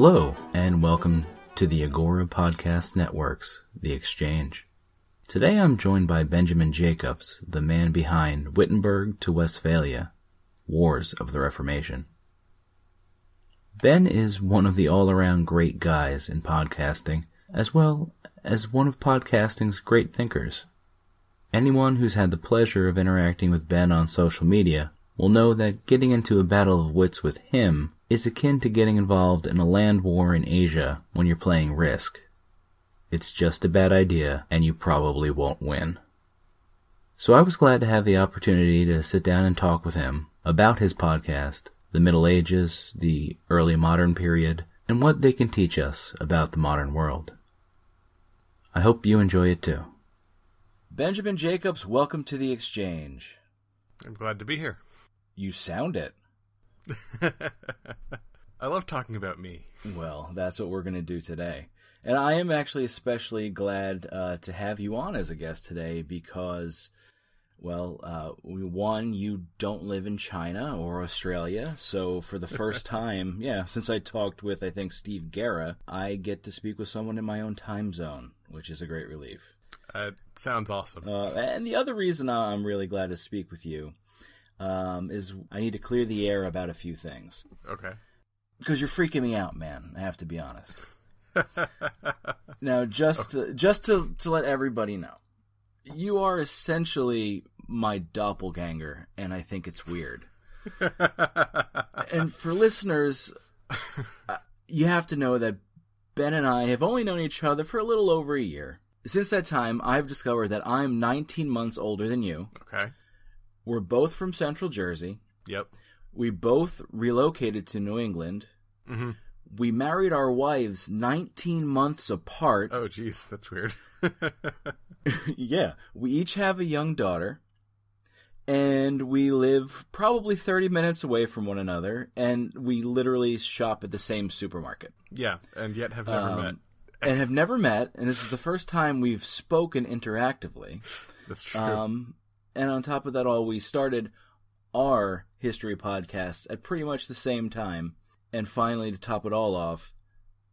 Hello, and welcome to the Agora Podcast Network's The Exchange. Today I'm joined by Benjamin Jacobs, the man behind Wittenberg to Westphalia Wars of the Reformation. Ben is one of the all around great guys in podcasting, as well as one of podcasting's great thinkers. Anyone who's had the pleasure of interacting with Ben on social media will know that getting into a battle of wits with him is akin to getting involved in a land war in Asia when you're playing Risk. It's just a bad idea, and you probably won't win. So I was glad to have the opportunity to sit down and talk with him about his podcast, the Middle Ages, the early modern period, and what they can teach us about the modern world. I hope you enjoy it too. Benjamin Jacobs, welcome to the exchange. I'm glad to be here. You sound it. I love talking about me. Well, that's what we're going to do today. And I am actually especially glad uh, to have you on as a guest today because, well, uh, one, you don't live in China or Australia. So for the first time, yeah, since I talked with, I think, Steve Guerra, I get to speak with someone in my own time zone, which is a great relief. Uh, sounds awesome. Uh, and the other reason I'm really glad to speak with you um, is I need to clear the air about a few things. okay. because you're freaking me out, man. I have to be honest. now, just to, just to to let everybody know, you are essentially my doppelganger, and I think it's weird. and for listeners, uh, you have to know that Ben and I have only known each other for a little over a year. Since that time, I've discovered that I'm 19 months older than you. Okay. We're both from Central Jersey. Yep. We both relocated to New England. hmm We married our wives 19 months apart. Oh, jeez, that's weird. yeah, we each have a young daughter. And we live probably 30 minutes away from one another. And we literally shop at the same supermarket. yeah, and yet have never Um, met. And have never met. And this is the first time we've spoken interactively. That's true. Um, and on top of that, all we started our history podcasts at pretty much the same time. And finally, to top it all off,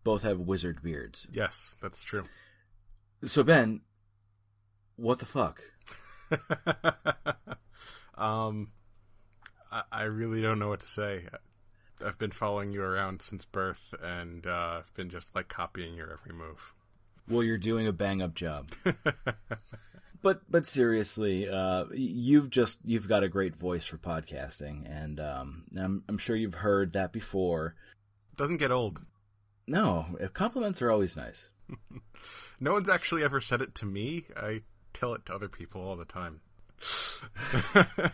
both have wizard beards. yes, that's true. So Ben, what the fuck? um, I, I really don't know what to say. I've been following you around since birth, and uh, I've been just like copying your every move. Well, you're doing a bang up job. but but seriously, uh, you've just you've got a great voice for podcasting, and um, I'm I'm sure you've heard that before. Doesn't get old. No, compliments are always nice. No one's actually ever said it to me. I tell it to other people all the time.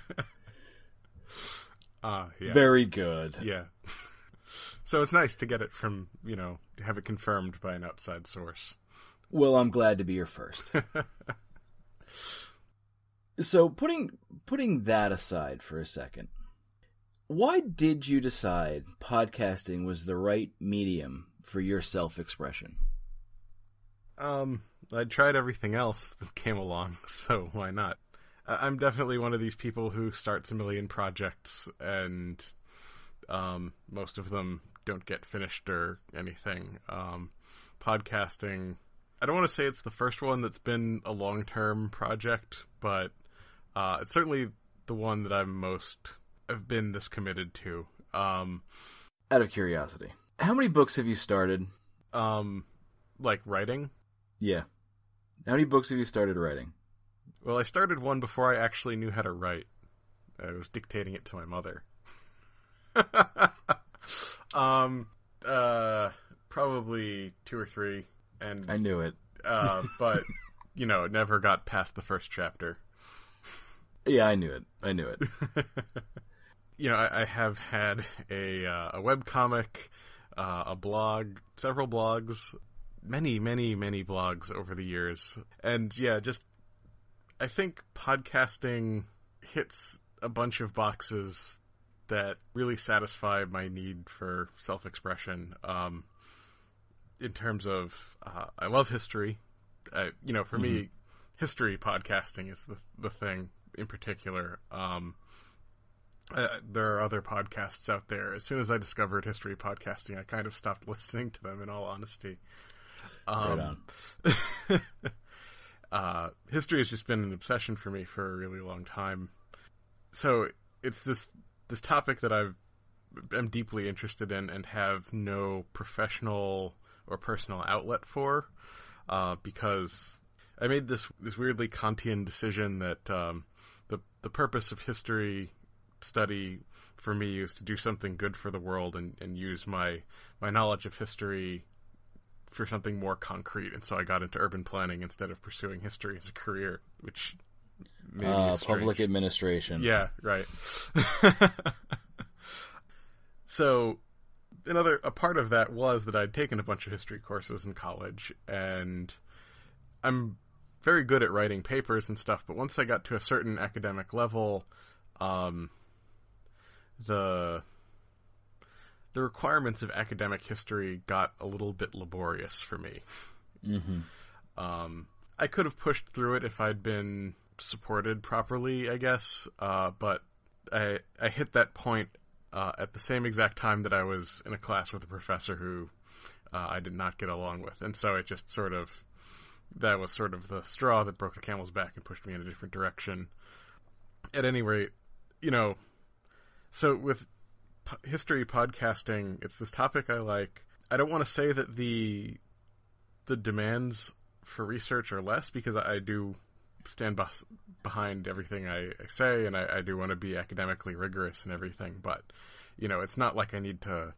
Ah, yeah. Very good. Yeah. So it's nice to get it from, you know, have it confirmed by an outside source. Well, I'm glad to be your first. so putting putting that aside for a second, why did you decide podcasting was the right medium for your self expression? Um, I tried everything else that came along, so why not? I'm definitely one of these people who starts a million projects, and um, most of them don't get finished or anything. Um, podcasting, I don't want to say it's the first one that's been a long term project, but uh, it's certainly the one that I'm most have been this committed to. Um, Out of curiosity, how many books have you started? um, like writing. Yeah. How many books have you started writing? Well, I started one before I actually knew how to write. I was dictating it to my mother. um, uh, probably two or three, and I knew it. uh, but you know, it never got past the first chapter. Yeah, I knew it. I knew it. you know, I, I have had a uh, a web comic, uh, a blog, several blogs, many, many, many blogs over the years, and yeah, just I think podcasting hits a bunch of boxes that really satisfy my need for self expression. Um, in terms of, uh, I love history. I, you know, for me, history podcasting is the the thing in particular. Um, uh, there are other podcasts out there. As soon as I discovered history podcasting, I kind of stopped listening to them. In all honesty, um, Right uh, history has just been an obsession for me for a really long time. So it's this this topic that I've am deeply interested in and have no professional or personal outlet for, uh, because I made this this weirdly Kantian decision that um, the the purpose of history study for me is to do something good for the world and, and use my my knowledge of history for something more concrete, and so I got into urban planning instead of pursuing history as a career, which Uh, public administration. Yeah, right. so another a part of that was that I'd taken a bunch of history courses in college and I'm very good at writing papers and stuff, but once I got to a certain academic level, um the the requirements of academic history got a little bit laborious for me. hmm Um, I could have pushed through it if I'd been supported properly, I guess. Uh, but I I hit that point uh, at the same exact time that I was in a class with a professor who uh, I did not get along with, and so it just sort of that was sort of the straw that broke the camel's back and pushed me in a different direction. At any rate, you know, so with history podcasting, it's this topic I like. I don't want to say that the the demands for research are less because I do stand bus- behind everything I, I say, and I, I do want to be academically rigorous and everything. But you know, it's not like I need to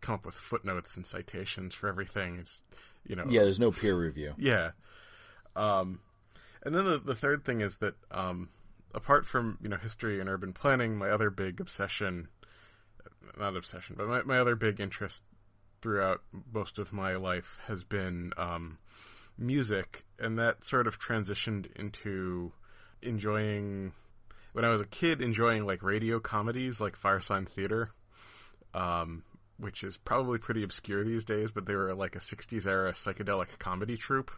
come up with footnotes and citations for everything. It's you know, Yeah, there's no peer review. yeah. Um, and then the, the third thing is that um, apart from you know history and urban planning, my other big obsession, not obsession, but my, my other big interest throughout most of my life has been um, music, and that sort of transitioned into enjoying when I was a kid, enjoying like radio comedies like Firesign Theater. Um, which is probably pretty obscure these days, but they were like a 60s era psychedelic comedy troupe,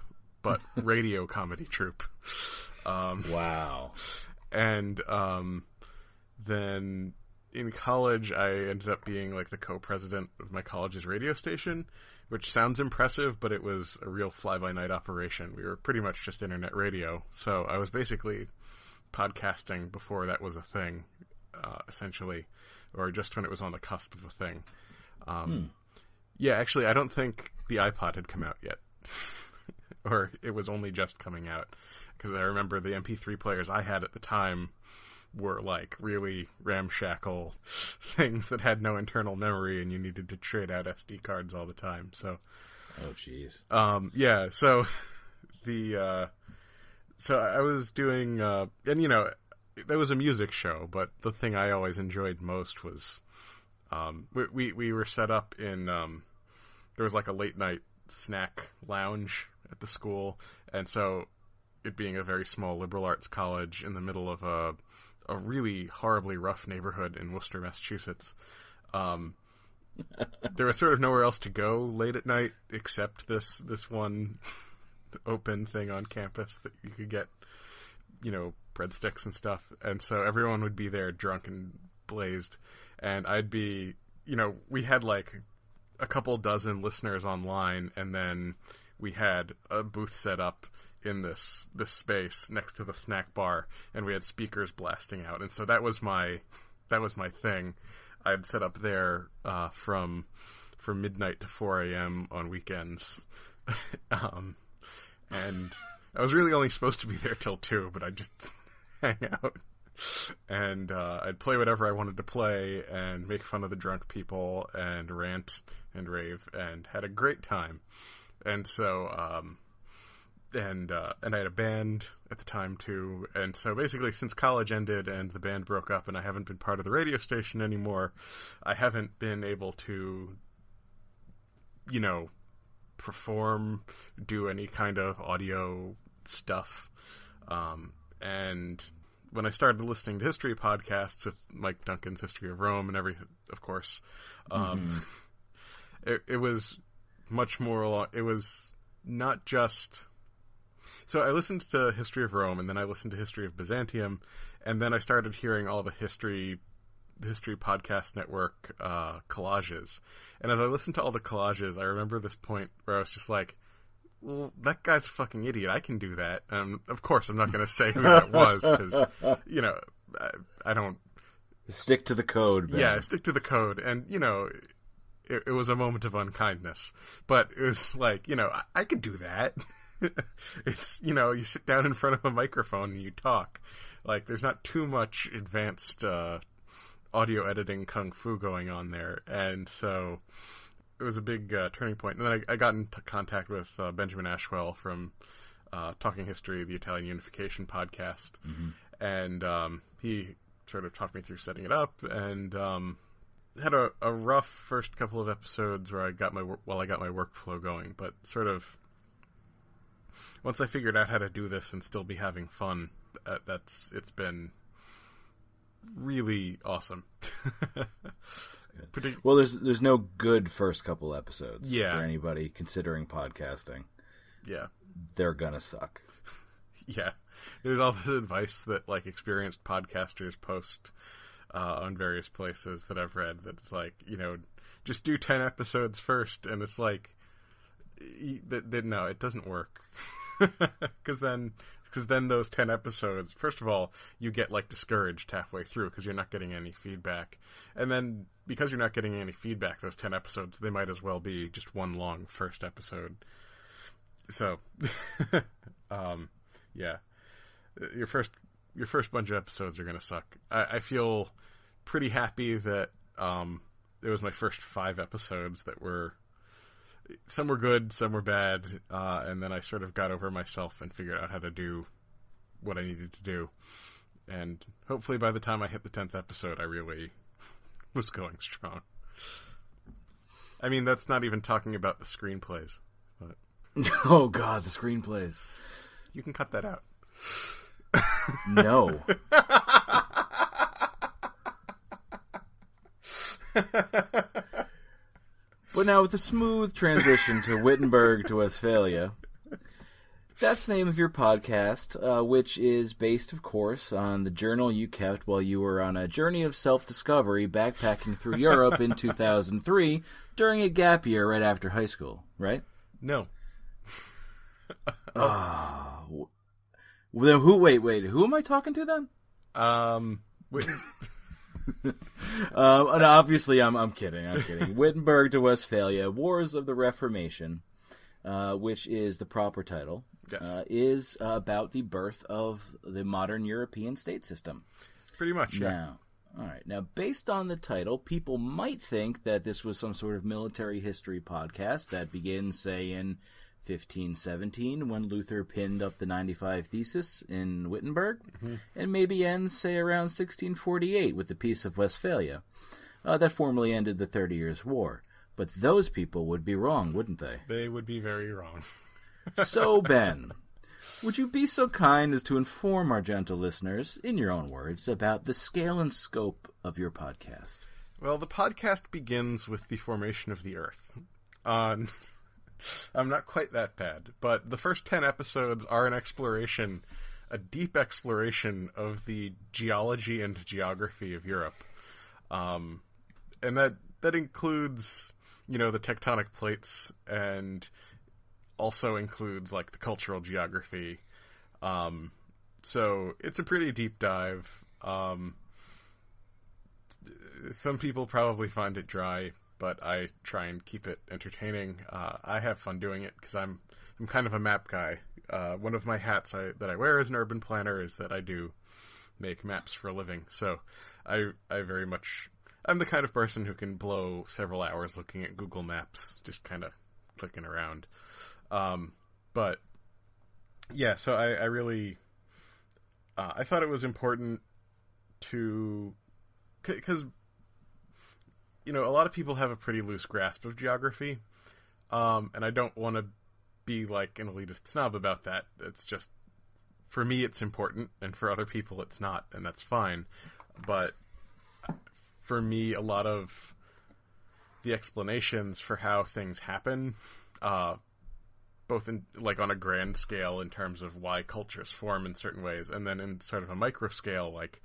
but radio comedy troupe. Um, Wow. and um, then in college, I ended up being like the co-president of my college's radio station, which sounds impressive, but it was a real fly-by-night operation. We were pretty much just internet radio, so I was basically podcasting before that was a thing, uh, essentially, or just when it was on the cusp of a thing. Um, Yeah, actually, I don't think the iPod had come out yet, or it was only just coming out. Because I remember the MP3 players I had at the time were like really ramshackle things that had no internal memory, and you needed to trade out SD cards all the time. So, Oh, jeez. um, yeah, so the uh, so I was doing, uh, and you know, that was a music show, but the thing I always enjoyed most was um, we, we we were set up in um, there was like a late night snack lounge at the school, and so it being a very small liberal arts college in the middle of a a really horribly rough neighborhood in Worcester, Massachusetts. Um, there was sort of nowhere else to go late at night except this this one open thing on campus that you could get, you know, breadsticks and stuff. And so everyone would be there drunk and blazed, and I'd be, you know, we had like a couple dozen listeners online, and then we had a booth set up in this this space next to the snack bar, and we had speakers blasting out, and so that was my that was my thing. I'd set up there uh, from from midnight to 4 a.m. on weekends, um, and I was really only supposed to be there till two, but I just hang out and uh, I'd play whatever I wanted to play and make fun of the drunk people and rant and rave and had a great time. And so, um, and uh, and I had a band at the time too. And so basically, since college ended and the band broke up, and I haven't been part of the radio station anymore, I haven't been able to, you know, perform, do any kind of audio stuff. Um, and when I started listening to history podcasts with Mike Duncan's History of Rome and everything, of course, um, mm-hmm. it, it was much more. It was not just. So I listened to History of Rome, and then I listened to History of Byzantium, and then I started hearing all the history, History Podcast Network uh, collages. And as I listened to all the collages, I remember this point where I was just like, well, that guy's a fucking idiot. I can do that. Um, of course, I'm not going to say who that was because, you know, I, I, don't. Stick to the code, man. Yeah, stick to the code. And, you know, it, it, was a moment of unkindness. But it was like, you know, I, I could do that. it's, you know, you sit down in front of a microphone and you talk. Like, there's not too much advanced uh, audio editing kung fu going on there. And so it was a big uh, turning point. And then I, I got into contact with uh, Benjamin Ashwell from uh, Talking History, the Italian Unification podcast, mm-hmm. and um, he sort of talked me through setting it up, and um, had a, a rough first couple of episodes where I got my while I got my workflow going, but sort of once I figured out how to do this and still be having fun, that, that's it's been really awesome. Partic- well, there's there's no good first couple episodes yeah. for anybody considering podcasting. Yeah, they're gonna suck. yeah, there's all this advice that like experienced podcasters post uh, on various places that I've read. That's like you know just do ten episodes first, and it's like that. No, it doesn't work. Because then because then those 10 episodes first of all you get like discouraged halfway through because you're not getting any feedback. And then because you're not getting any feedback those 10 episodes they might as well be just one long first episode. So um, yeah. Your first your first bunch of episodes are to suck. I, I, feel pretty happy that um, it was my first five episodes that were some were good, some were bad, uh, and then I sort of got over myself and figured out how to do what I needed to do. And hopefully, by the time I hit the tenth episode, I really was going strong. I mean, that's not even talking about the screenplays. But... oh God, the screenplays! You can cut that out. no. But now with a smooth transition to Wittenberg to Westphalia, that's the name of your podcast, uh, which is based, of course, on the journal you kept while you were on a journey of self discovery backpacking through Europe in 2003 during a gap year right after high school, right? No. Ah. uh, well, who? Wait, wait. Who am I talking to then? Um. um, and obviously, I'm I'm kidding. I'm kidding. Wittenberg to Westphalia: Wars of the Reformation, uh, which is the proper title, yes. uh, is uh, about the birth of the modern European state system. Pretty much. Yeah. Now, all right. Now, based on the title, people might think that this was some sort of military history podcast that begins, say, in 1517 when Luther pinned up the 95 Thesis in Wittenberg, mm-hmm. and maybe ends, say, around 1648 with the Peace of Westphalia. Uh, that formally ended the Thirty Years' War. But those people would be wrong, wouldn't they? They would be very wrong. so, Ben, would you be so kind as to inform our gentle listeners, in your own words, about the scale and scope of your podcast? Well, the podcast begins with the formation of the Earth on I'm not quite that bad, but the first 10 episodes are an exploration, a deep exploration of the geology and geography of Europe. Um, and that, that includes, you know, the tectonic plates and also includes, like, the cultural geography. Um, so it's a pretty deep dive. Um, some people probably find it dry, but I try and keep it entertaining. Uh, I have fun doing it because I'm I'm kind of a map guy. Uh, one of my hats I, that I wear as an urban planner is that I do make maps for a living. So I I very much I'm the kind of person who can blow several hours looking at Google Maps, just kind of clicking around. Um, but yeah, so I, I really uh, I thought it was important to because you know a lot of people have a pretty loose grasp of geography, um, and I don't want to be like an elitist snob about that. It's just for me it's important, and for other people it's not, and that's fine. But for me, a lot of the explanations for how things happen, uh, both in like on a grand scale in terms of why cultures form in certain ways, and then in sort of a micro scale, like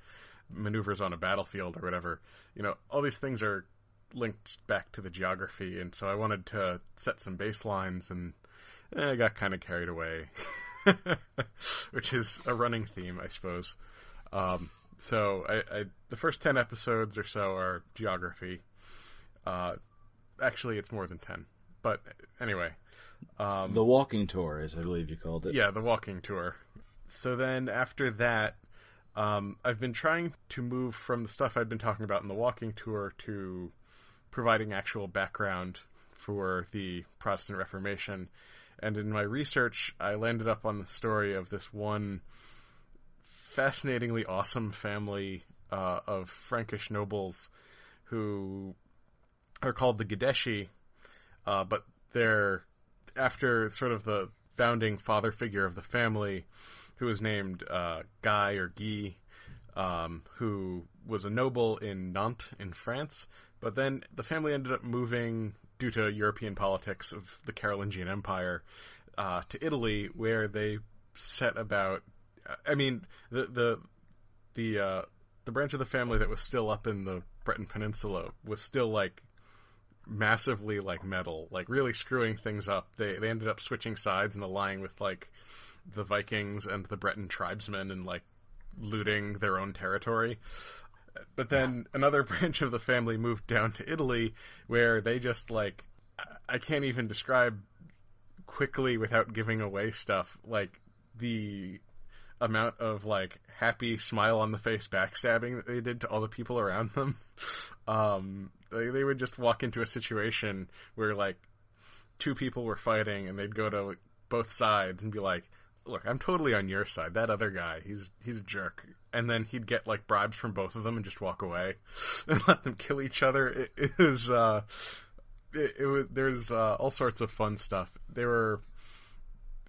maneuvers on a battlefield or whatever. You know, all these things are linked back to the geography, and so I wanted to set some baselines, and eh, I got kind of carried away, which is a running theme, I suppose. Um, so I, I, the first ten episodes or so are geography. Uh, actually, it's more than ten, but anyway. Um, the walking tour, as I believe you called it. Yeah, the walking tour. So then after that, um, I've been trying to move from the stuff I'd been talking about in the walking tour to providing actual background for the Protestant Reformation. And in my research, I landed up on the story of this one fascinatingly awesome family uh, of Frankish nobles who are called the Guideschi, uh, but they're after sort of the founding father figure of the family, who was named uh, Guy or Guy, um, who was a noble in Nantes in France. But then the family ended up moving due to European politics of the Carolingian Empire uh, to Italy, where they set about. I mean, the the the uh, the branch of the family that was still up in the Breton Peninsula was still like massively like metal, like really screwing things up. They they ended up switching sides and allying with like the Vikings and the Breton tribesmen and like looting their own territory. But then yeah. another branch of the family moved down to Italy where they just like I can't even describe quickly without giving away stuff like the amount of like happy smile on the face backstabbing that they did to all the people around them. Um, they, they would just walk into a situation where like two people were fighting and they'd go to like, both sides and be like, "Look, I'm totally on your side. That other guy, he's he's a jerk." And then he'd get like bribes from both of them and just walk away and let them kill each other. It, it was uh, it, it was there's uh, all sorts of fun stuff. They were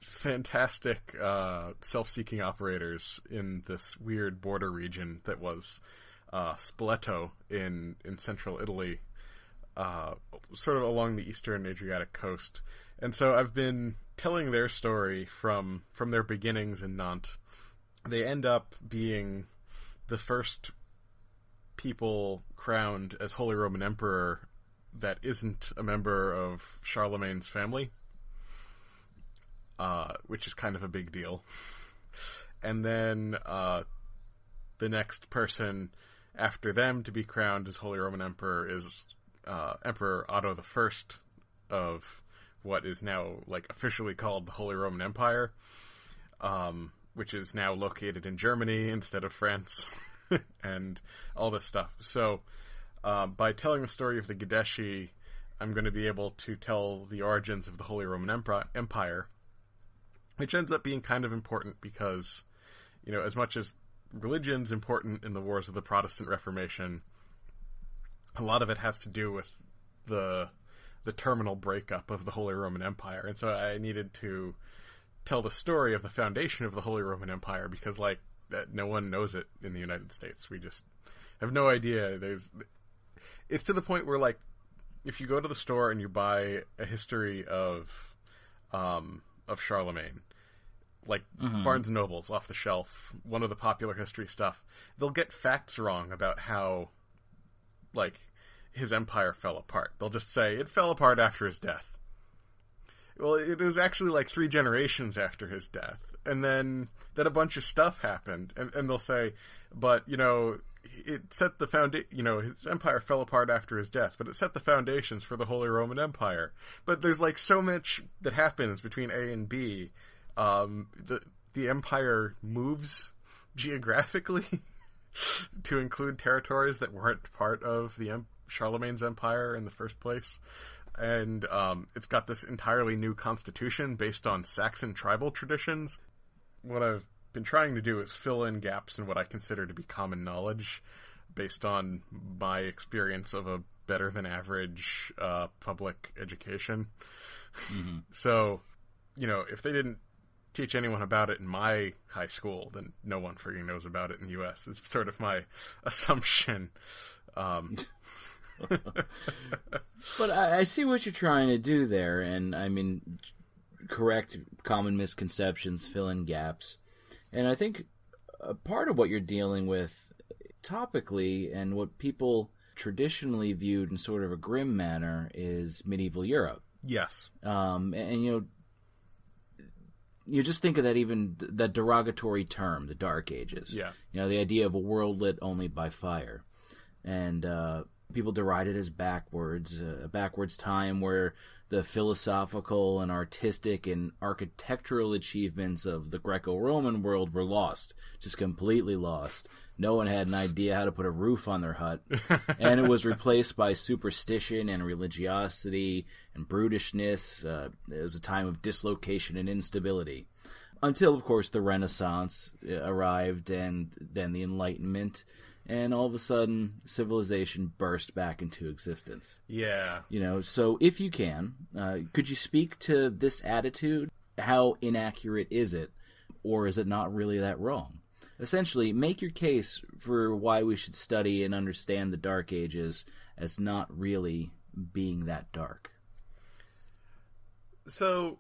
fantastic uh, self-seeking operators in this weird border region that was uh, Spoleto in in central Italy, uh, sort of along the eastern Adriatic coast. And so I've been telling their story from from their beginnings in Nantes. They end up being the first people crowned as Holy Roman Emperor that isn't a member of Charlemagne's family uh, which is kind of a big deal. And then uh, the next person after them to be crowned as Holy Roman Emperor is uh, Emperor Otto the First of what is now like officially called the Holy Roman Empire, um, which is now located in Germany instead of France, and all this stuff. So, uh, by telling the story of the Guideschi, I'm going to be able to tell the origins of the Holy Roman Empire which ends up being kind of important because, you know, as much as religion's important in the wars of the Protestant Reformation, a lot of it has to do with the the terminal breakup of the Holy Roman Empire, and so I needed to tell the story of the foundation of the Holy Roman Empire because, like, that no one knows it in the United States. We just have no idea. There's, it's to the point where, like, if you go to the store and you buy a history of um, of Charlemagne, like Mhm. Barnes and Nobles off the shelf, one of the popular history stuff, they'll get facts wrong about how, like, his empire fell apart. They'll just say it fell apart after his death. Well, it was actually like three generations after his death, and then then a bunch of stuff happened, and and they'll say, but you know, it set the founda- You know, his empire fell apart after his death, but it set the foundations for the Holy Roman Empire. But there's like so much that happens between A and B. Um, the the empire moves geographically to include territories that weren't part of the em- Charlemagne's empire in the first place. And um, it's got this entirely new constitution based on Saxon tribal traditions. What I've been trying to do is fill in gaps in what I consider to be common knowledge based on my experience of a better than average uh, public education. So, you know, if they didn't teach anyone about it in my high school, then no one freaking knows about it in the U.S. It's sort of my assumption. Um, But I, I see what you're trying to do there, and I mean, correct common misconceptions, fill in gaps, and I think a part of what you're dealing with topically, and what people traditionally viewed in sort of a grim manner, is medieval Europe. yes. Um, and, and, you know, you just think of that even that derogatory term, the Dark Ages. Yeah. You know, the idea of a world lit only by fire, and uh, people deride it as backwards, uh, a backwards time where the philosophical and artistic and architectural achievements of the Greco-Roman world were lost, just completely lost. No one had an idea how to put a roof on their hut, and it was replaced by superstition and religiosity and brutishness. Uh, it was a time of dislocation and instability. Until, of course, the Renaissance uh, arrived and then the Enlightenment, and all of a sudden, civilization burst back into existence. Yeah. You know, so if you can, uh, could you speak to this attitude? How inaccurate is it, or is it not really that wrong? Essentially, make your case for why we should study and understand the Dark Ages as not really being that dark. So,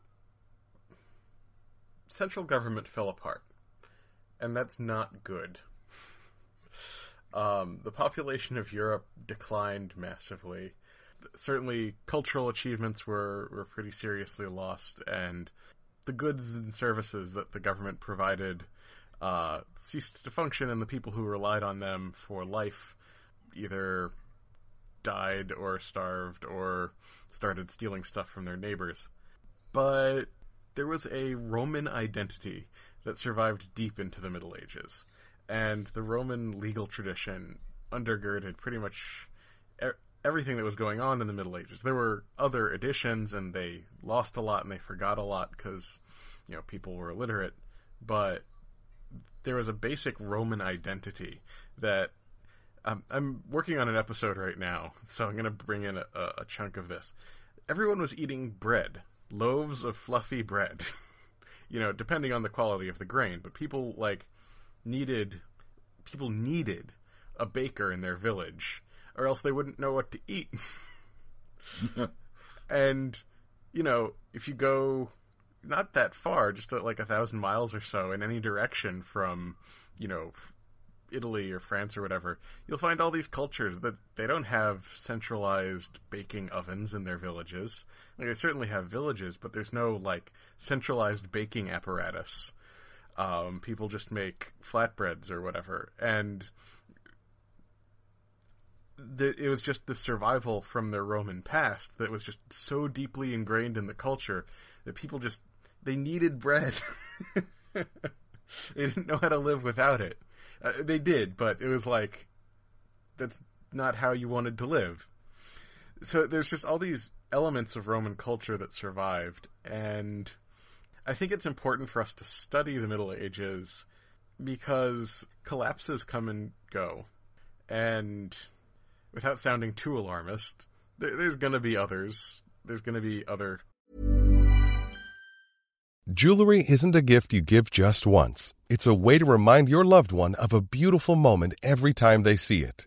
central government fell apart, and that's not good. Um, the population of Europe declined massively. Certainly, cultural achievements were, were pretty seriously lost, and the goods and services that the government provided uh, ceased to function, and the people who relied on them for life either died or starved or started stealing stuff from their neighbors. But there was a Roman identity that survived deep into the Middle Ages, and the Roman legal tradition undergirded pretty much e- everything that was going on in the Middle Ages. There were other additions, and they lost a lot and they forgot a lot because you know people were illiterate, but there was a basic Roman identity that um, I'm working on an episode right now, so I'm going to bring in a, a chunk of this. Everyone was eating bread, loaves of fluffy bread. you know, depending on the quality of the grain, but people like needed people needed a baker in their village, or else they wouldn't know what to eat. and you know, if you go not that far, just uh, like a thousand miles or so in any direction from, you know, Italy or France or whatever, you'll find all these cultures that they don't have centralized baking ovens in their villages. Like they certainly have villages, but there's no like centralized baking apparatus. Um, people just make flatbreads or whatever, and the, it was just the survival from their Roman past that was just so deeply ingrained in the culture that people just they needed bread. they didn't know how to live without it. Uh, they did, but it was like that's not how you wanted to live. So there's just all these elements of Roman culture that survived, and I think it's important for us to study the Middle Ages because collapses come and go, and without sounding too alarmist, there's going to be others. There's going to be other Jewelry isn't a gift you give just once. It's a way to remind your loved one of a beautiful moment every time they see it.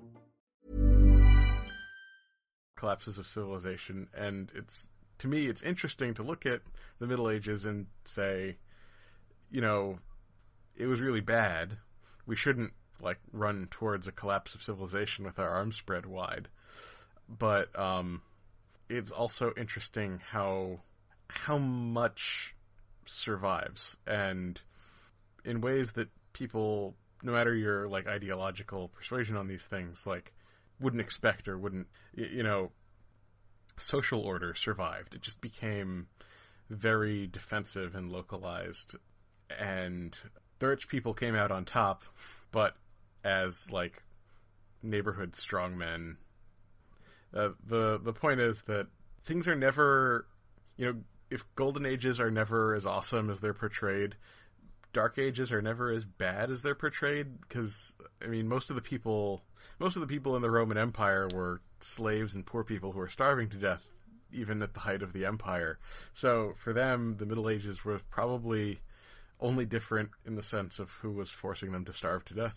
Collapses of civilization, and it's to me it's interesting to look at the Middle Ages and say, you know, it was really bad. We shouldn't like run towards a collapse of civilization with our arms spread wide. But um, it's also interesting how how much survives, and in ways that people, no matter your like ideological persuasion on these things, like wouldn't expect or wouldn't you know social order survived. It just became very defensive and localized. And the rich people came out on top but as like neighborhood strongmen uh, the the point is that things are never you know if golden ages are never as awesome as they're portrayed dark ages are never as bad as they're portrayed because i mean most of the people most of the people in the Roman Empire were slaves and poor people who were starving to death, even at the height of the empire. So for them, the Middle Ages was probably only different in the sense of who was forcing them to starve to death,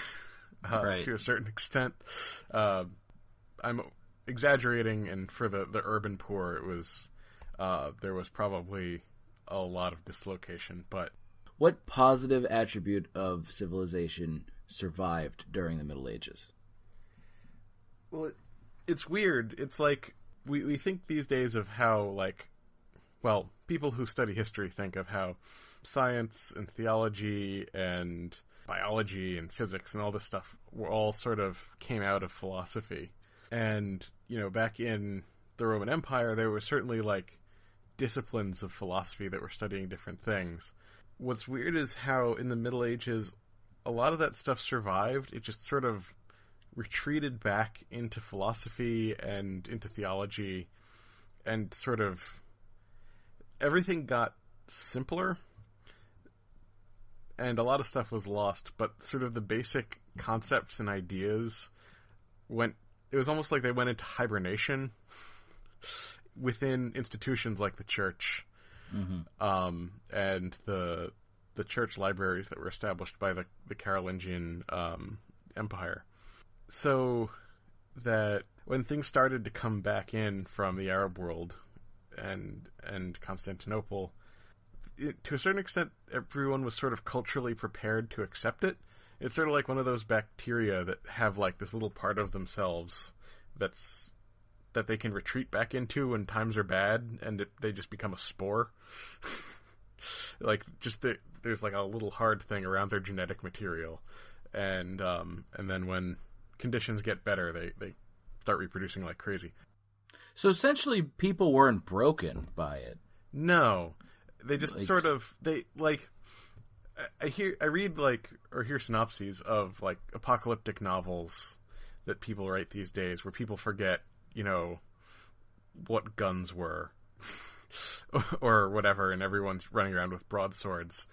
uh, Right. to a certain extent. Uh, I'm exaggerating, and for the the urban poor, it was uh, there was probably a lot of dislocation, but What positive attribute of civilization survived during the Middle Ages? Well, it, it's weird. It's like we we think these days of how like, well, people who study history think of how science and theology and biology and physics and all this stuff were all sort of came out of philosophy. And you know, back in the Roman Empire, there were certainly like disciplines of philosophy that were studying different things. What's weird is how in the Middle Ages, a lot of that stuff survived. It just sort of retreated back into philosophy and into theology and sort of everything got simpler and a lot of stuff was lost but sort of the basic concepts and ideas went it was almost like they went into hibernation within institutions like the church um, and the the church libraries that were established by the the Carolingian um, Empire so that when things started to come back in from the Arab world and and Constantinople, it, to a certain extent, everyone was sort of culturally prepared to accept it. It's sort of like one of those bacteria that have like this little part of themselves that's that they can retreat back into when times are bad, and it, they just become a spore. like just the, there's like a little hard thing around their genetic material, and um, and then when conditions get better, they they start reproducing like crazy. So essentially, people weren't broken by it. No, they just Like- sort of they like. I- I hear I read like or hear synopses of like apocalyptic novels that people write these days where people forget, you know, what guns were or whatever, and everyone's running around with broadswords.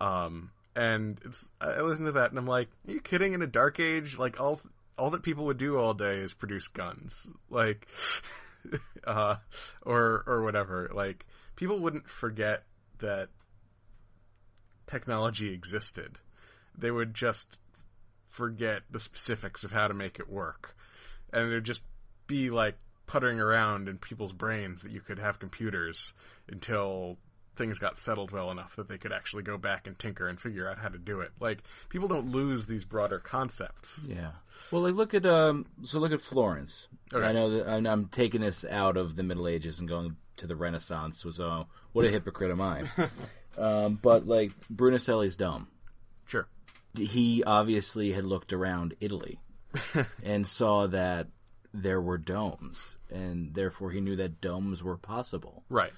Um, and I listen to that and I'm like, are you kidding? In a dark age, like all all that people would do all day is produce guns, like, uh, or or whatever. Like people wouldn't forget that technology existed. They would just forget the specifics of how to make it work. And it'd just be like puttering around in people's brains that you could have computers until things got settled well enough that they could actually go back and tinker and figure out how to do it. Like people don't lose these broader concepts. Yeah. Well, like look at um. So look at Florence. Okay. I know that I'm, I'm taking this out of the Middle Ages and going to the Renaissance. So, so what a hypocrite am I? um, but like Brunelleschi's dome. Sure. He obviously had looked around Italy and saw that there were domes, and therefore he knew that domes were possible. Right.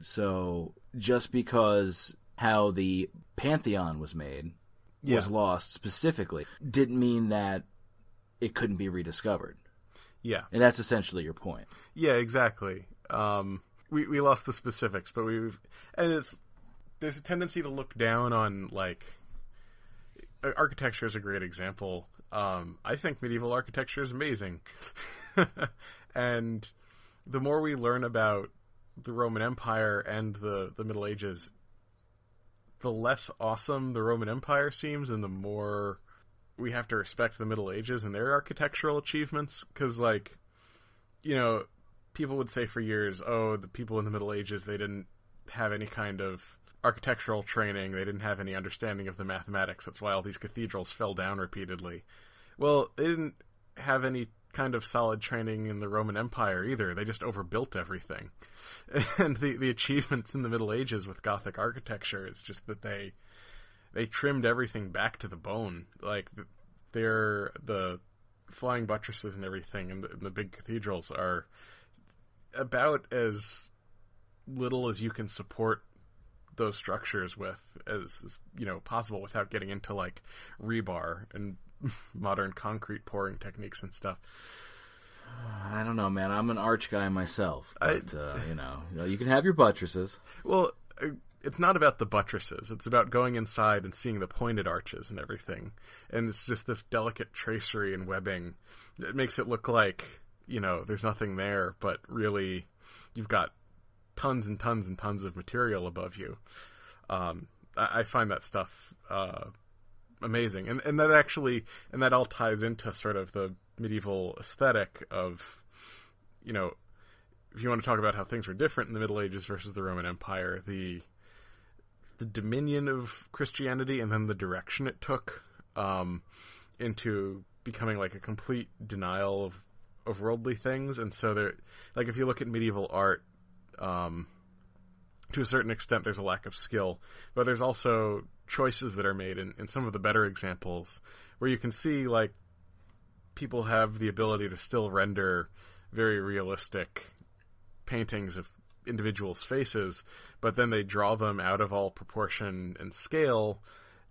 So just because how the Pantheon was made was lost specifically didn't mean that it couldn't be rediscovered. Yeah. And that's essentially your point. Yeah, exactly. Um, we we lost the specifics, but we've and it's there's a tendency to look down on like architecture is a great example. Um, I think medieval architecture is amazing, and the more we learn about the Roman Empire and the the Middle Ages, the less awesome the Roman Empire seems, and the more we have to respect the Middle Ages and their architectural achievements. Because, like, you know, people would say for years, oh, the people in the Middle Ages, they didn't have any kind of architectural training, they didn't have any understanding of the mathematics. That's why all these cathedrals fell down repeatedly. Well, they didn't have any kind of solid training in the Roman Empire either. They just overbuilt everything. And the the achievements in the Middle Ages with Gothic architecture is just that they they trimmed everything back to the bone. Like they're the flying buttresses and everything, and the, and the big cathedrals are about as little as you can support those structures with as, as you know possible without getting into like rebar and modern concrete pouring techniques and stuff. I don't know, man. I'm an arch guy myself, I- uh, you know, you can have your buttresses. Well, uh, it's not about the buttresses. It's about going inside and seeing the pointed arches and everything. And it's just this delicate tracery and webbing that makes it look like, you know, there's nothing there, but really you've got tons and tons and tons of material above you. Um, I, I find that stuff uh, amazing. And, and that actually, and that all ties into sort of the medieval aesthetic of, you know, if you want to talk about how things were different in the Middle Ages versus the Roman Empire, the the dominion of Christianity and then the direction it took um, into becoming like a complete denial of of worldly things, and so there, like if you look at medieval art, um, to a certain extent, there's a lack of skill, but there's also choices that are made. In, in some of the better examples where you can see like people have the ability to still render very realistic paintings of individuals' faces, but then they draw them out of all proportion and scale,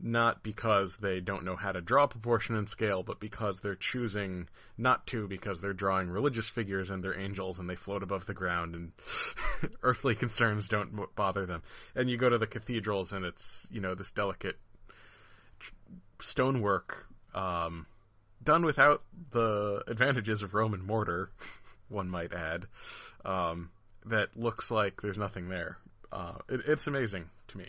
not because they don't know how to draw proportion and scale, but because they're choosing not to because they're drawing religious figures and they're angels and they float above the ground and earthly concerns don't bother them. And you go to the cathedrals and it's, you know, this delicate stonework um, done without the advantages of Roman mortar, one might add, um, that looks like there's nothing there. Uh, it, it's amazing to me.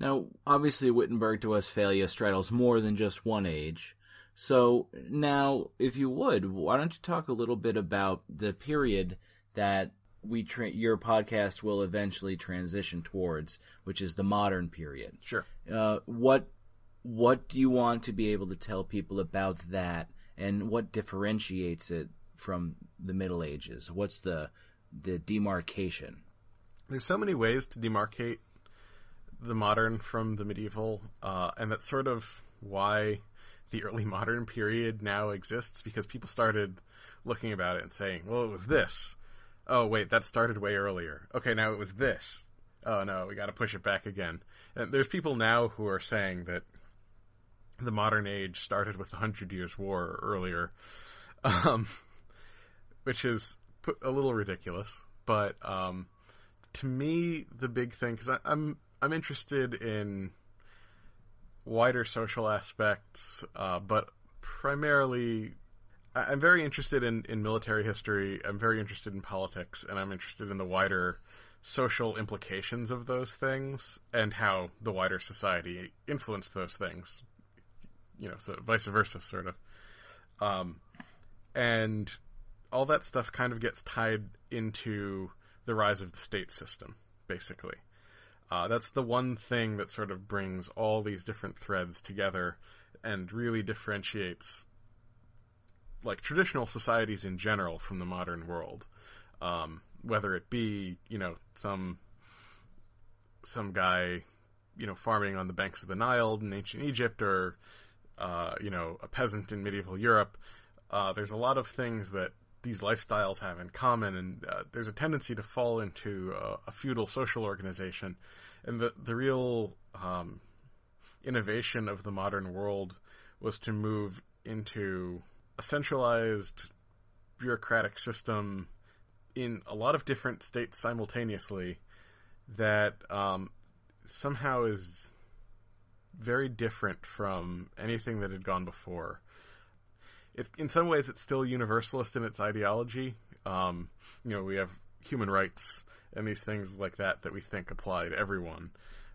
Now, obviously, Wittenberg to Westphalia straddles more than just one age. So, now, if you would, why don't you talk a little bit about the period that we tra- your podcast will eventually transition towards, which is the modern period. Sure. Uh, what what do you want to be able to tell people about that, and what differentiates it from the Middle Ages? What's the the demarcation? There's so many ways to demarcate the modern from the medieval, uh, and that's sort of why the early modern period now exists because people started looking about it and saying, "Well, it was this." Oh, wait, that started way earlier. Okay, now it was this. Oh no, we got to push it back again. And there's people now who are saying that the modern age started with the Hundred Years' War earlier, um, which is a little ridiculous. But um, to me, the big thing because I'm I'm interested in wider social aspects, uh, but primarily I'm very interested in, in military history. I'm very interested in politics, and I'm interested in the wider social implications of those things and how the wider society influenced those things. You know, so vice versa, sort of. Um, and all that stuff kind of gets tied into the rise of the state system, basically. Uh, that's the one thing that sort of brings all these different threads together and really differentiates like traditional societies in general from the modern world. Um, whether it be, you know, some some guy, you know, farming on the banks of the Nile in ancient Egypt or uh, you know, a peasant in medieval Europe, uh, there's a lot of things that these lifestyles have in common, and uh, there's a tendency to fall into a, a feudal social organization. And the the real um, innovation of the modern world was to move into a centralized bureaucratic system in a lot of different states simultaneously that um, somehow is very different from anything that had gone before. It's in some ways it's still universalist in its ideology. Um, you know, we have human rights and these things like that that we think apply to everyone,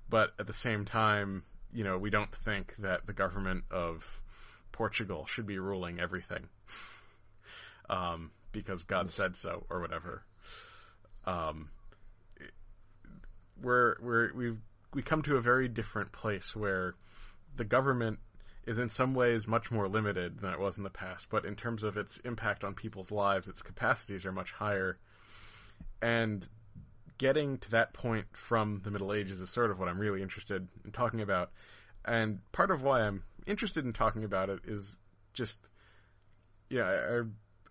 but at the same time, you know, we don't think that the government of Portugal should be ruling everything. Um, because God said so or whatever. Um, we're we're we've we come to a very different place where the government is in some ways much more limited than it was in the past, but in terms of its impact on people's lives, its capacities are much higher. And getting to that point from the Middle Ages is sort of what I'm really interested in talking about. And part of why I'm interested in talking about it is just, yeah, I, I,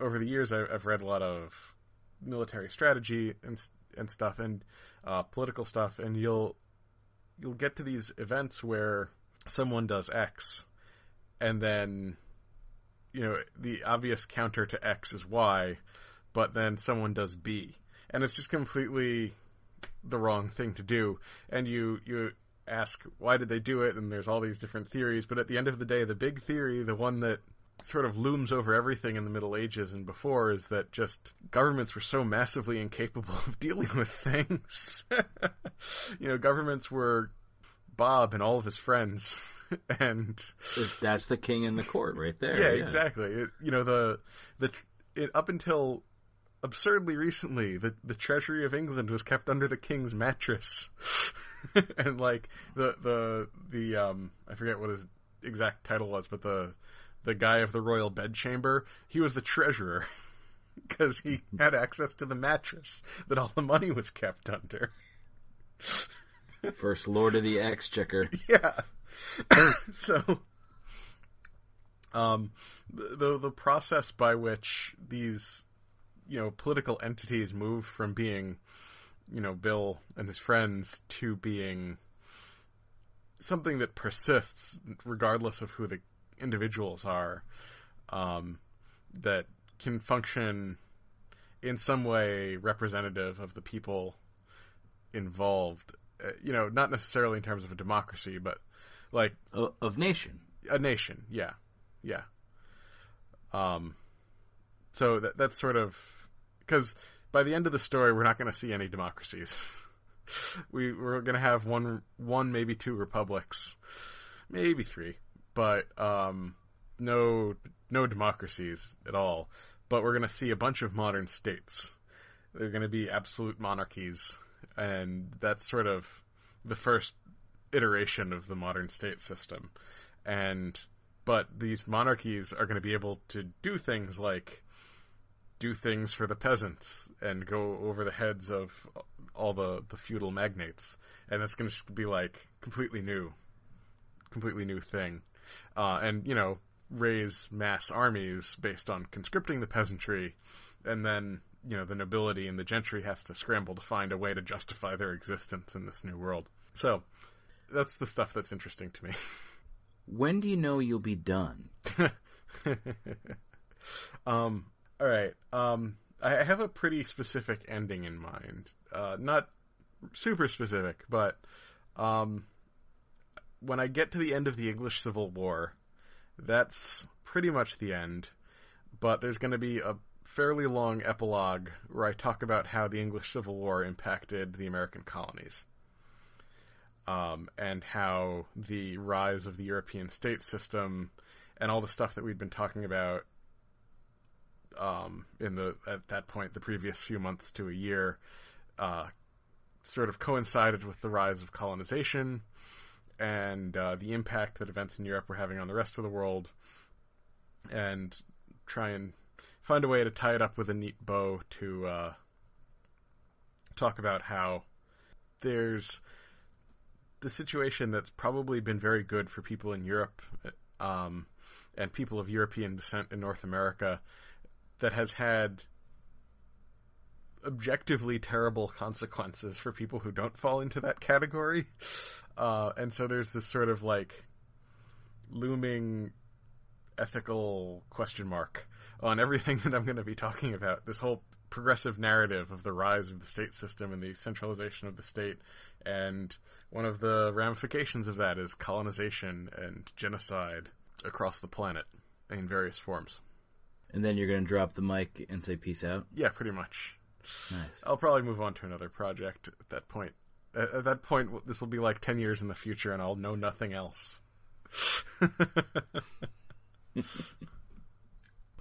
over the years I, have read a lot of military strategy and and stuff and uh, political stuff, and you'll you'll get to these events where someone does X, and then you know the obvious counter to X is Y, but then someone does B, and it's just completely the wrong thing to do. And you you ask why did they do it, and there's all these different theories, but at the end of the day, the big theory, the one that sort of looms over everything in the Middle Ages and before is that just governments were so massively incapable of dealing with things. you know, governments were Bob and all of his friends, and that's the king in the court right there. Yeah, yeah. exactly. It, you know, the the it, up until absurdly recently, the the Treasury of England was kept under the king's mattress, and like the the the um I forget what his exact title was, but the the guy of the royal bedchamber, he was the treasurer because he had access to the mattress that all the money was kept under. First Lord of the Exchequer. Yeah. so, um, the the process by which these, you know, political entities move from being, you know, Bill and his friends to being something that persists regardless of who the individuals are um, that can function in some way representative of the people involved. Uh, you know, not necessarily in terms of a democracy, but like of, of nation, a nation. Yeah, yeah. Um, so that that's sort of because by the end of the story, we're not going to see any democracies. we we're going to have one, one maybe two republics, maybe three but um, no no democracies at all. But we're going to see a bunch of modern states. They're going to be absolute monarchies, and that's sort of the first iteration of the modern state system. And but these monarchies are going to be able to do things like do things for the peasants and go over the heads of all the, the feudal magnates. And it's going to be like completely new, completely new thing uh, and you know raise mass armies based on conscripting the peasantry, and then you know the nobility and the gentry has to scramble to find a way to justify their existence in this new world. So that's the stuff that's interesting to me. When do you know you'll be done? um, all right. Um, I have a pretty specific ending in mind. Uh, not super specific, but um, when I get to the end of the English Civil War, that's pretty much the end. but there's going to be a fairly long epilogue where I talk about how the English Civil War impacted the American colonies. Um, and how the rise of the European state system and all the stuff that we'd been talking about um, in the at that point the previous few months to a year uh, sort of coincided with the rise of colonization and uh, the impact that events in Europe were having on the rest of the world, and try and find a way to tie it up with a neat bow to uh, talk about how there's the situation that's probably been very good for people in Europe um, and people of European descent in North America that has had objectively terrible consequences for people who don't fall into that category. Uh, and so there's this sort of like looming ethical question mark on everything that I'm going to be talking about. This whole progressive narrative of the rise of the state system and the centralization of the state. And one of the ramifications of that is colonization and genocide across the planet in various forms. And then you're going to drop the mic and say peace out? Yeah, pretty much. Nice. I'll probably move on to another project at that point. At, at that point, this will be like 10 years in the future and I'll know nothing else.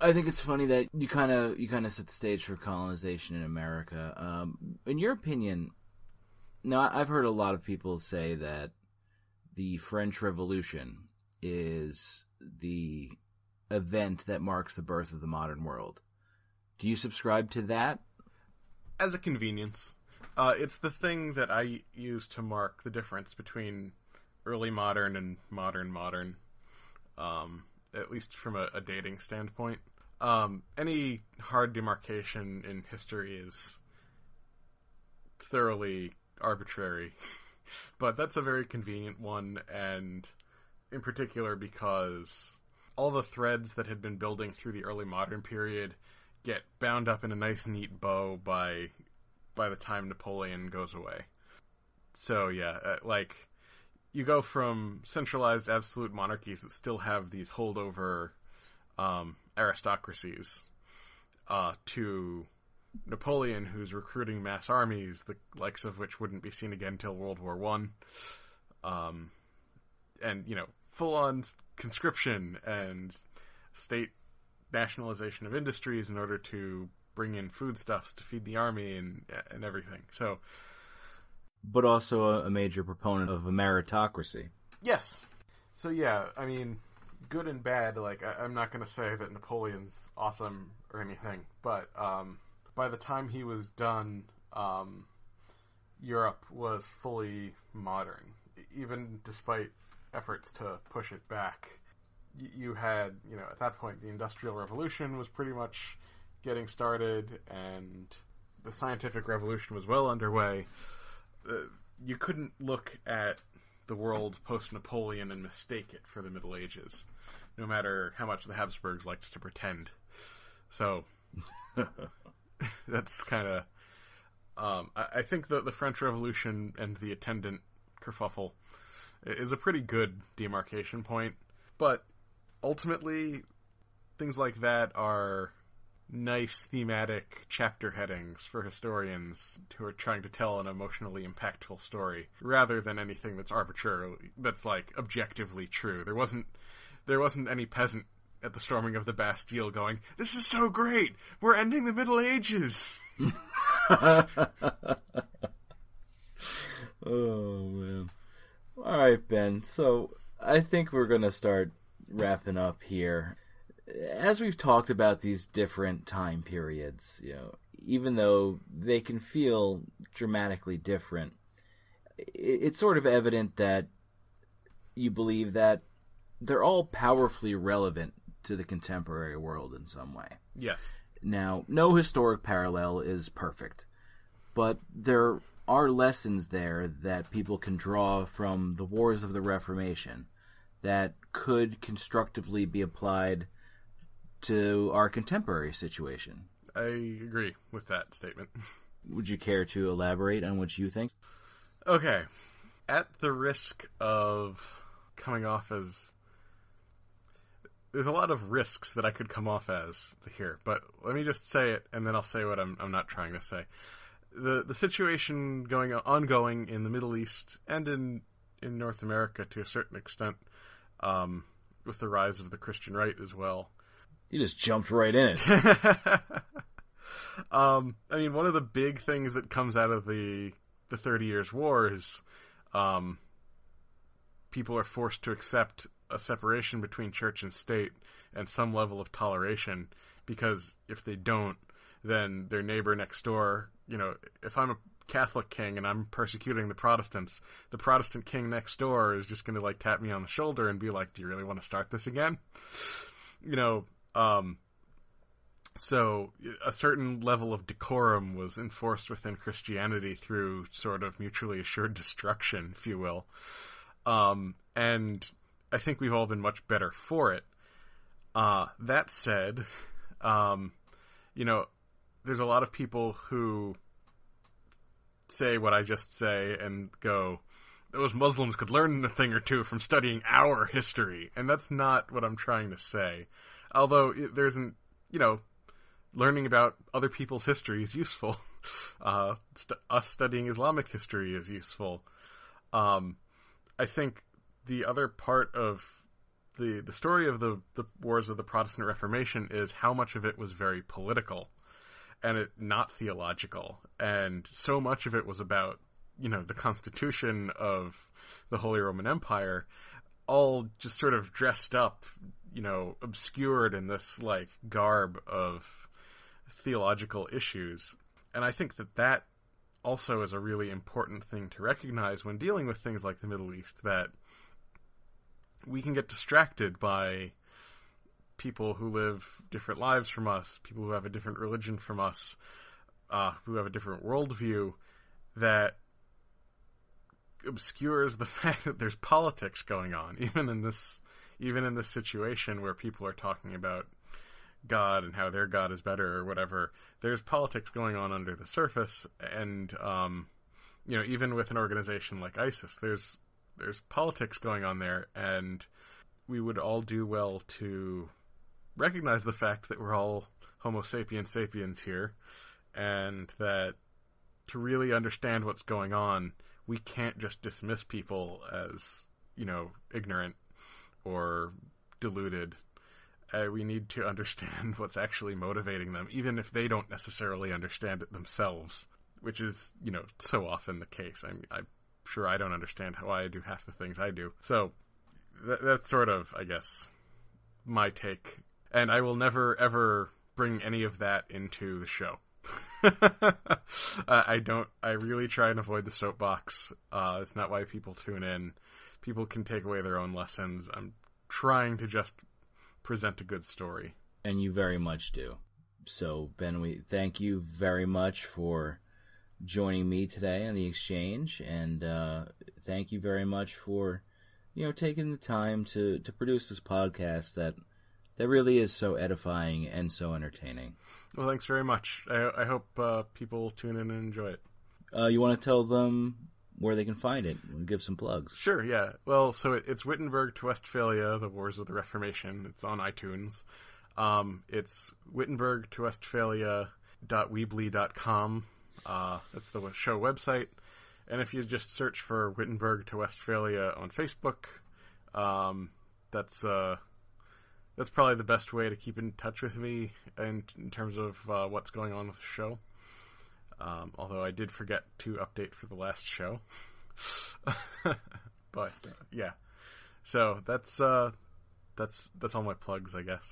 I think it's funny that you kind of you kind of set the stage for colonization in America. Um, in your opinion, now I've heard a lot of people say that the French Revolution is the event that marks the birth of the modern world. Do you subscribe to that? As a convenience, uh, it's the thing that I use to mark the difference between early modern and modern modern. Um, at least from a, a dating standpoint. Um, any hard demarcation in history is thoroughly arbitrary, but that's a very convenient one, and in particular because all the threads that had been building through the early modern period get bound up in a nice neat bow by by the time Napoleon goes away. So yeah, uh, like you go from centralized absolute monarchies that still have these holdover um, aristocracies uh, to Napoleon, who's recruiting mass armies, the likes of which wouldn't be seen again until World War One, um, and you know, full-on conscription and state nationalization of industries in order to bring in foodstuffs to feed the army and and everything. So but also a, a major proponent of a meritocracy. Yes. So yeah, I mean, good and bad. Like I, am not going to say that Napoleon's awesome or anything, but um, by the time he was done, um, Europe was fully modern, even despite efforts to push it back. You had, you know, at that point, the Industrial Revolution was pretty much getting started, and the scientific revolution was well underway. Uh, you couldn't look at the world post Napoleon and mistake it for the Middle Ages, no matter how much the Habsburgs liked to pretend. So that's kind of. Um, I, I, think that the French Revolution and the attendant kerfuffle is a pretty good demarcation point, but ultimately, things like that are nice thematic chapter headings for historians who are trying to tell an emotionally impactful story rather than anything that's arbitrarily that's like objectively true. There wasn't there wasn't any peasant at the storming of the Bastille going, "This is so great. We're ending the Middle Ages." oh man. All right, Ben. So, I think we're going to start wrapping up here as we've talked about these different time periods, you know, even though they can feel dramatically different, it's sort of evident that you believe that they're all powerfully relevant to the contemporary world in some way. Yes. Now, no historic parallel is perfect, but there are lessons there that people can draw from the wars of the Reformation that could constructively be applied to our contemporary situation. I agree with that statement. Would you care to elaborate on what you think? Okay. At the risk of coming off as there's a lot of risks that I could come off as here, but let me just say it, and then I'll say what I'm I'm not trying to say. The the situation going ongoing in the Middle East and in in North America to a certain extent, um, with the rise of the Christian right as well. You just jumped right in um, I mean, one of the big things that comes out of the the Thirty Years' War is um, people are forced to accept a separation between church and state and some level of toleration because if they don't, then their neighbor next door, you know, if I'm a Catholic king and I'm persecuting the Protestants, the Protestant king next door is just going to like tap me on the shoulder and be like, "Do you really want to start this again?" You know, um, so a certain level of decorum was enforced within Christianity through sort of mutually assured destruction, if you will. Um, and I think we've all been much better for it. Uh, that said, um, you know, there's a lot of people who say what I just say and go, those Muslims could learn a thing or two from studying our history, and that's not what I'm trying to say. Although there's an, you know, learning about other people's history is useful. Uh, st- us studying Islamic history is useful. Um, I think the other part of the the story of the the wars of the Protestant Reformation is how much of it was very political and it not theological and so much of it was about you know the constitution of the Holy Roman Empire all just sort of dressed up you know obscured in this like garb of theological issues. And I think that that also is a really important thing to recognize when dealing with things like the Middle East that we can get distracted by people who live different lives from us, people who have a different religion from us, uh, who have a different worldview, that obscures the fact that there's politics going on, even in this, even in this situation where people are talking about God and how their God is better or whatever. There's politics going on under the surface, and um, you know, even with an organization like ISIS, there's there's politics going on there, and we would all do well to recognize the fact that we're all Homo sapiens sapiens here, and that to really understand what's going on, we can't just dismiss people as you know ignorant or deluded. Uh, we need to understand what's actually motivating them, even if they don't necessarily understand it themselves, which is, you know, so often the case. I'm, I'm sure I don't understand how I do half the things I do. So th- that's sort of, I guess, my take. And I will never ever bring any of that into the show. I don't. I really try and avoid the soapbox. Uh, it's not why people tune in. People can take away their own lessons. I'm trying to just present a good story. And you very much do. So, Ben, we thank you very much for joining me today on the exchange, and uh, thank you very much for you know taking the time to to produce this podcast that that really is so edifying and so entertaining. Well, thanks very much. I, I hope uh, people tune in and enjoy it. Uh, you want to tell them where they can find it and give some plugs? Sure, yeah. Well, so it, it's Wittenberg to Westphalia, The Wars of the Reformation. It's on iTunes. Um, it's Wittenberg to Westphalia.weebly.com. Uh, that's the show website. And if you just search for Wittenberg to Westphalia on Facebook, um, that's uh, that's probably the best way to keep in touch with me in, in terms of uh, what's going on with the show. Um, although I did forget to update for the last show, but uh, yeah. So that's uh, that's that's all my plugs, I guess.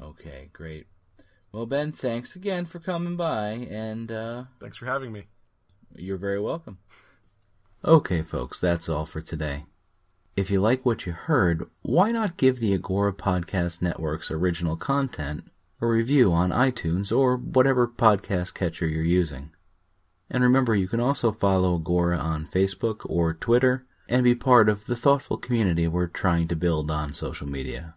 Okay, great. Well, Ben, thanks again for coming by, and uh, thanks for having me. You're very welcome. Okay, folks, that's all for today. If you like what you heard, why not give the Agora Podcast Network's original content a review on iTunes or whatever podcast catcher you're using? And remember, you can also follow Agora on Facebook or Twitter and be part of the thoughtful community we're trying to build on social media.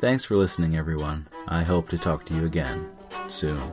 Thanks for listening, everyone. I hope to talk to you again soon.